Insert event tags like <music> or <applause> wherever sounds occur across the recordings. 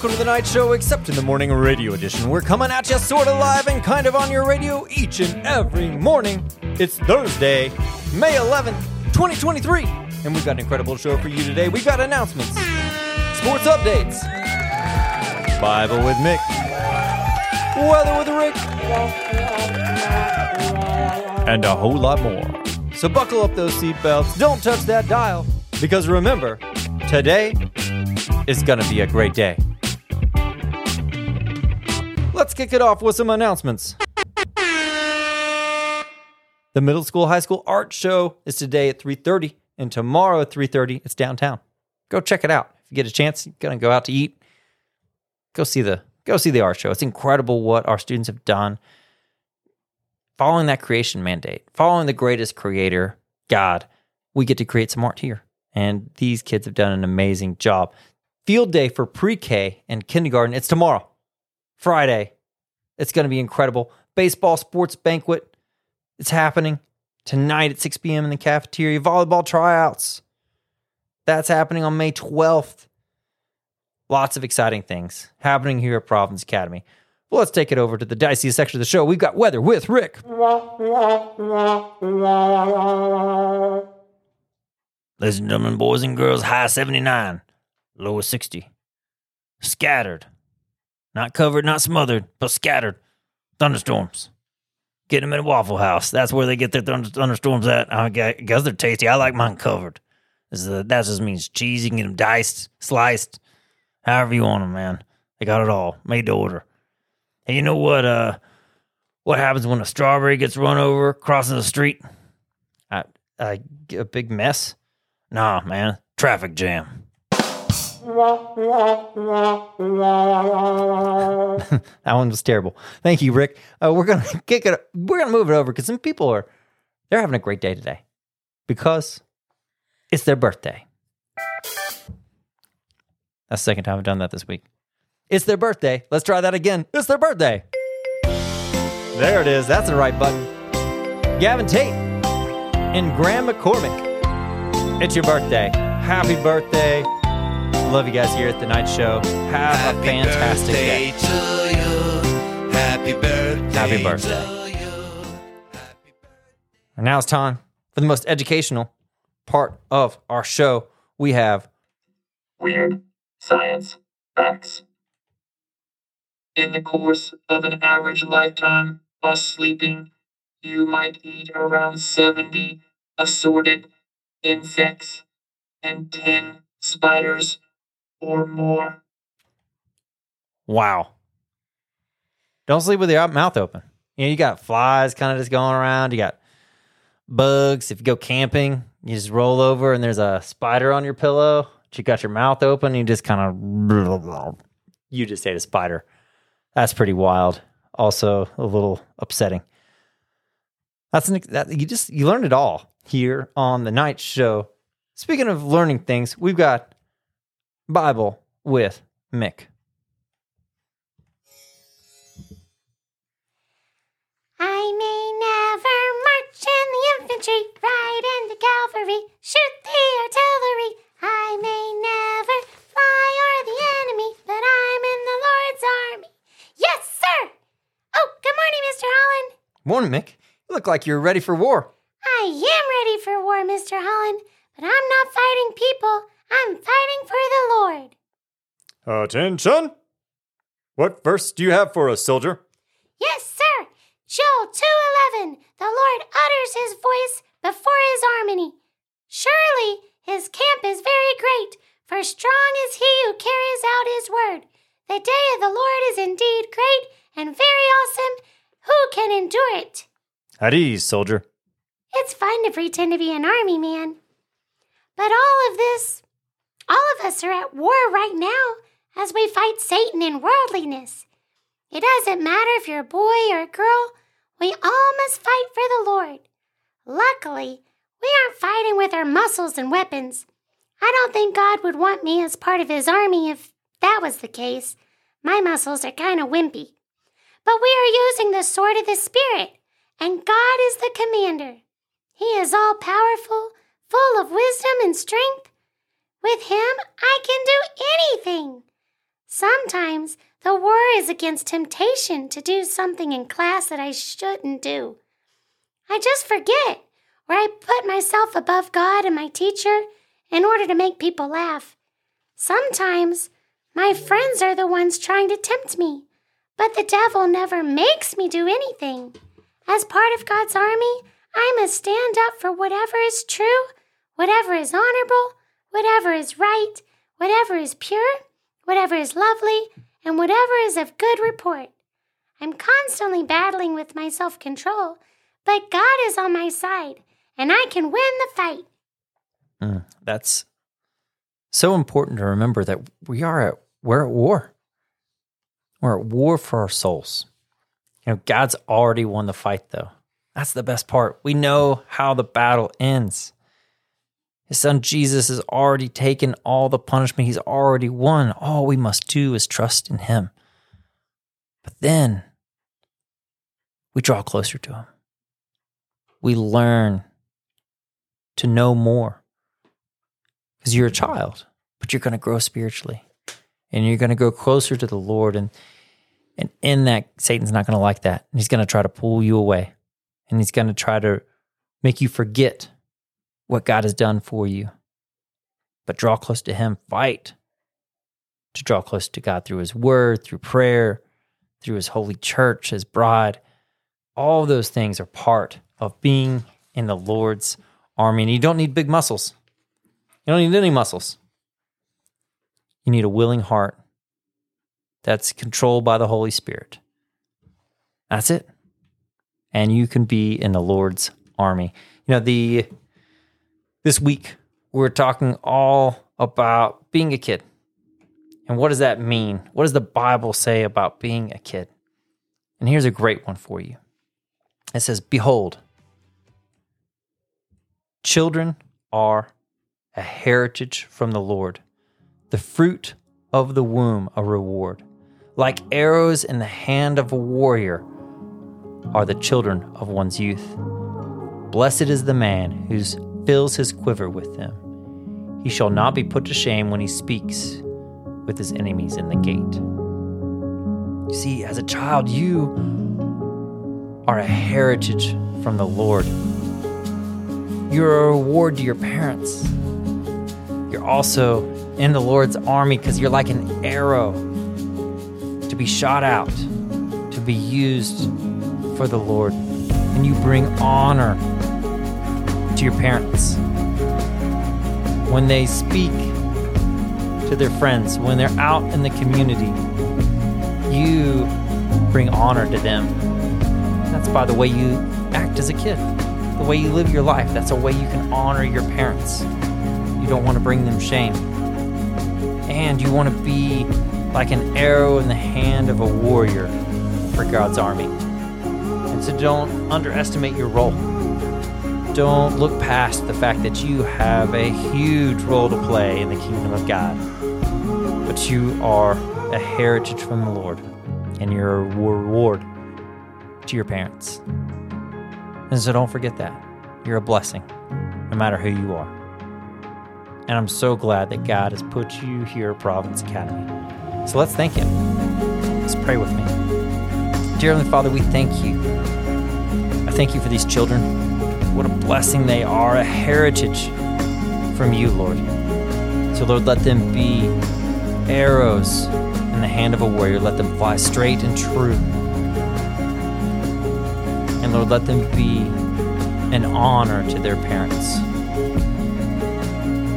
Welcome to the Knight show, except in the morning radio edition. We're coming at you sort of live and kind of on your radio each and every morning. It's Thursday, May 11th, 2023, and we've got an incredible show for you today. We've got announcements, sports updates, Bible with Mick, weather with Rick, and a whole lot more. So buckle up those seatbelts, don't touch that dial, because remember, today is gonna be a great day. Let's kick it off with some announcements. The middle school high school art show is today at 3:30 and tomorrow at 3:30 it's downtown. Go check it out. If you get a chance, you're going to go out to eat. Go see the go see the art show. It's incredible what our students have done following that creation mandate, following the greatest creator, God. We get to create some art here. And these kids have done an amazing job. Field day for pre-K and kindergarten. It's tomorrow. Friday. It's going to be incredible. Baseball sports banquet. It's happening tonight at 6 p.m. in the cafeteria. Volleyball tryouts. That's happening on May 12th. Lots of exciting things happening here at Providence Academy. Well, let's take it over to the dicey section of the show. We've got weather with Rick. Ladies and gentlemen, boys and girls, high 79, low 60. Scattered. Not covered, not smothered, but scattered. Thunderstorms. Get them in a Waffle House. That's where they get their thunder- thunderstorms at. I guess they're tasty. I like mine covered. That just means cheese. You can get them diced, sliced, however you want them, man. They got it all made to order. And you know what? Uh, what happens when a strawberry gets run over crossing the street? I, I a big mess. Nah, man, traffic jam. <laughs> that one was terrible. Thank you, Rick. Uh, we're gonna <laughs> kick it. We're gonna move it over because some people are they're having a great day today because it's their birthday. That's the second time I've done that this week. It's their birthday. Let's try that again. It's their birthday. There it is. That's the right button. Gavin Tate and Graham McCormick. It's your birthday. Happy birthday. Love you guys here at the Knight show. Have Happy a fantastic birthday day. to you. Happy birthday. Happy birthday. to you. Happy And now it's time for the most educational part of our show. We have Weird science facts. In the course of an average lifetime while sleeping, you might eat around 70 assorted insects and 10 spiders or more. wow. Don't sleep with your mouth open. You know, you got flies kind of just going around. You got bugs. If you go camping, you just roll over and there's a spider on your pillow. But you got your mouth open. You just kind of you just ate a spider. That's pretty wild. Also a little upsetting. That's an, that you just you learned it all here on the Knight show. Speaking of learning things, we've got Bible with Mick. Morning, Mick. You look like you're ready for war. I am ready for war, Mr. Holland, but I'm not fighting people. I'm fighting for the Lord. Attention! What verse do you have for us, soldier? Yes, sir. Joel 2:11. The Lord utters his voice before his army. Surely his camp is very great, for strong is he who carries out his word. The day of the Lord is indeed great and very awesome. Who can endure it? At ease, soldier. It's fun to pretend to be an army man. But all of this, all of us are at war right now as we fight Satan and worldliness. It doesn't matter if you're a boy or a girl, we all must fight for the Lord. Luckily, we aren't fighting with our muscles and weapons. I don't think God would want me as part of his army if that was the case. My muscles are kind of wimpy. But we are using the sword of the Spirit, and God is the commander. He is all powerful, full of wisdom and strength. With Him, I can do anything. Sometimes the war is against temptation to do something in class that I shouldn't do. I just forget, or I put myself above God and my teacher in order to make people laugh. Sometimes my friends are the ones trying to tempt me, but the devil never makes me do anything. As part of God's army, I must stand up for whatever is true, whatever is honorable, whatever is right, whatever is pure, whatever is lovely, and whatever is of good report. I'm constantly battling with my self control, but God is on my side, and I can win the fight. Mm, that's so important to remember that we are at we're at war. We're at war for our souls. You know, God's already won the fight though. That's the best part. We know how the battle ends. His son Jesus has already taken all the punishment. He's already won. All we must do is trust in him. But then we draw closer to him. We learn to know more because you're a child, but you're going to grow spiritually and you're going to go closer to the Lord. And, and in that, Satan's not going to like that. And he's going to try to pull you away and he's going to try to make you forget what God has done for you. But draw close to him, fight to draw close to God through his word, through prayer, through his holy church, his bride. All those things are part of being in the Lord's army. And you don't need big muscles. You don't need any muscles. You need a willing heart that's controlled by the Holy Spirit. That's it. And you can be in the Lord's army. You know, the this week we're talking all about being a kid. And what does that mean? What does the Bible say about being a kid? And here's a great one for you. It says, Behold, children are a heritage from the Lord, the fruit of the womb a reward. Like arrows in the hand of a warrior are the children of one's youth. Blessed is the man who fills his quiver with them. He shall not be put to shame when he speaks with his enemies in the gate. You see, as a child, you are a heritage from the Lord. You're a reward to your parents. You're also in the Lord's army because you're like an arrow to be shot out, to be used for the Lord. And you bring honor to your parents. When they speak to their friends, when they're out in the community, you bring honor to them. That's by the way you act as a kid, the way you live your life. That's a way you can honor your parents. You don't want to bring them shame. And you want to be like an arrow in the hand of a warrior for God's army. And so don't underestimate your role. Don't look past the fact that you have a huge role to play in the kingdom of God. But you are a heritage from the Lord, and you're a reward to your parents. And so don't forget that. You're a blessing, no matter who you are. And I'm so glad that God has put you here at Providence Academy. So let's thank Him. Let's pray with me. Dear Heavenly Father, we thank you. I thank you for these children. What a blessing they are, a heritage from you, Lord. So, Lord, let them be arrows in the hand of a warrior. Let them fly straight and true. And Lord, let them be an honor to their parents.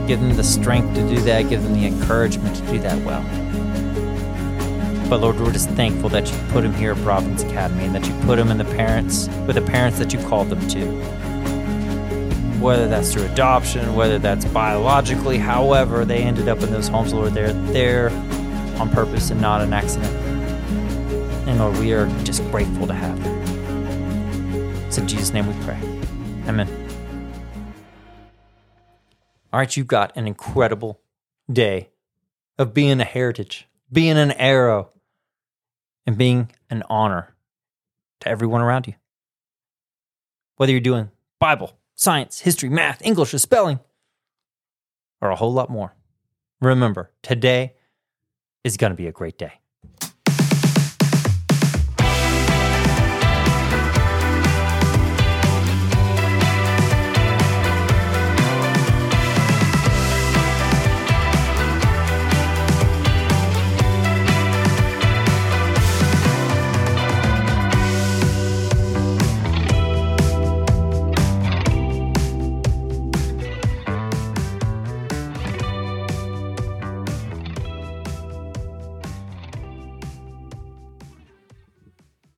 Give them the strength to do that, give them the encouragement to do that well. But Lord, we're just thankful that you put them here at Providence Academy and that you put them in the parents with the parents that you called them to. Whether that's through adoption, whether that's biologically, however they ended up in those homes, Lord, they're there on purpose and not an accident. And Lord, we are just grateful to have them. It's in Jesus' name we pray. Amen. All right, you've got an incredible day of being a heritage, being an arrow, and being an honor to everyone around you. whether you're doing Bible, science, history, math, English, or spelling, or a whole lot more. Remember, today is going to be a great day.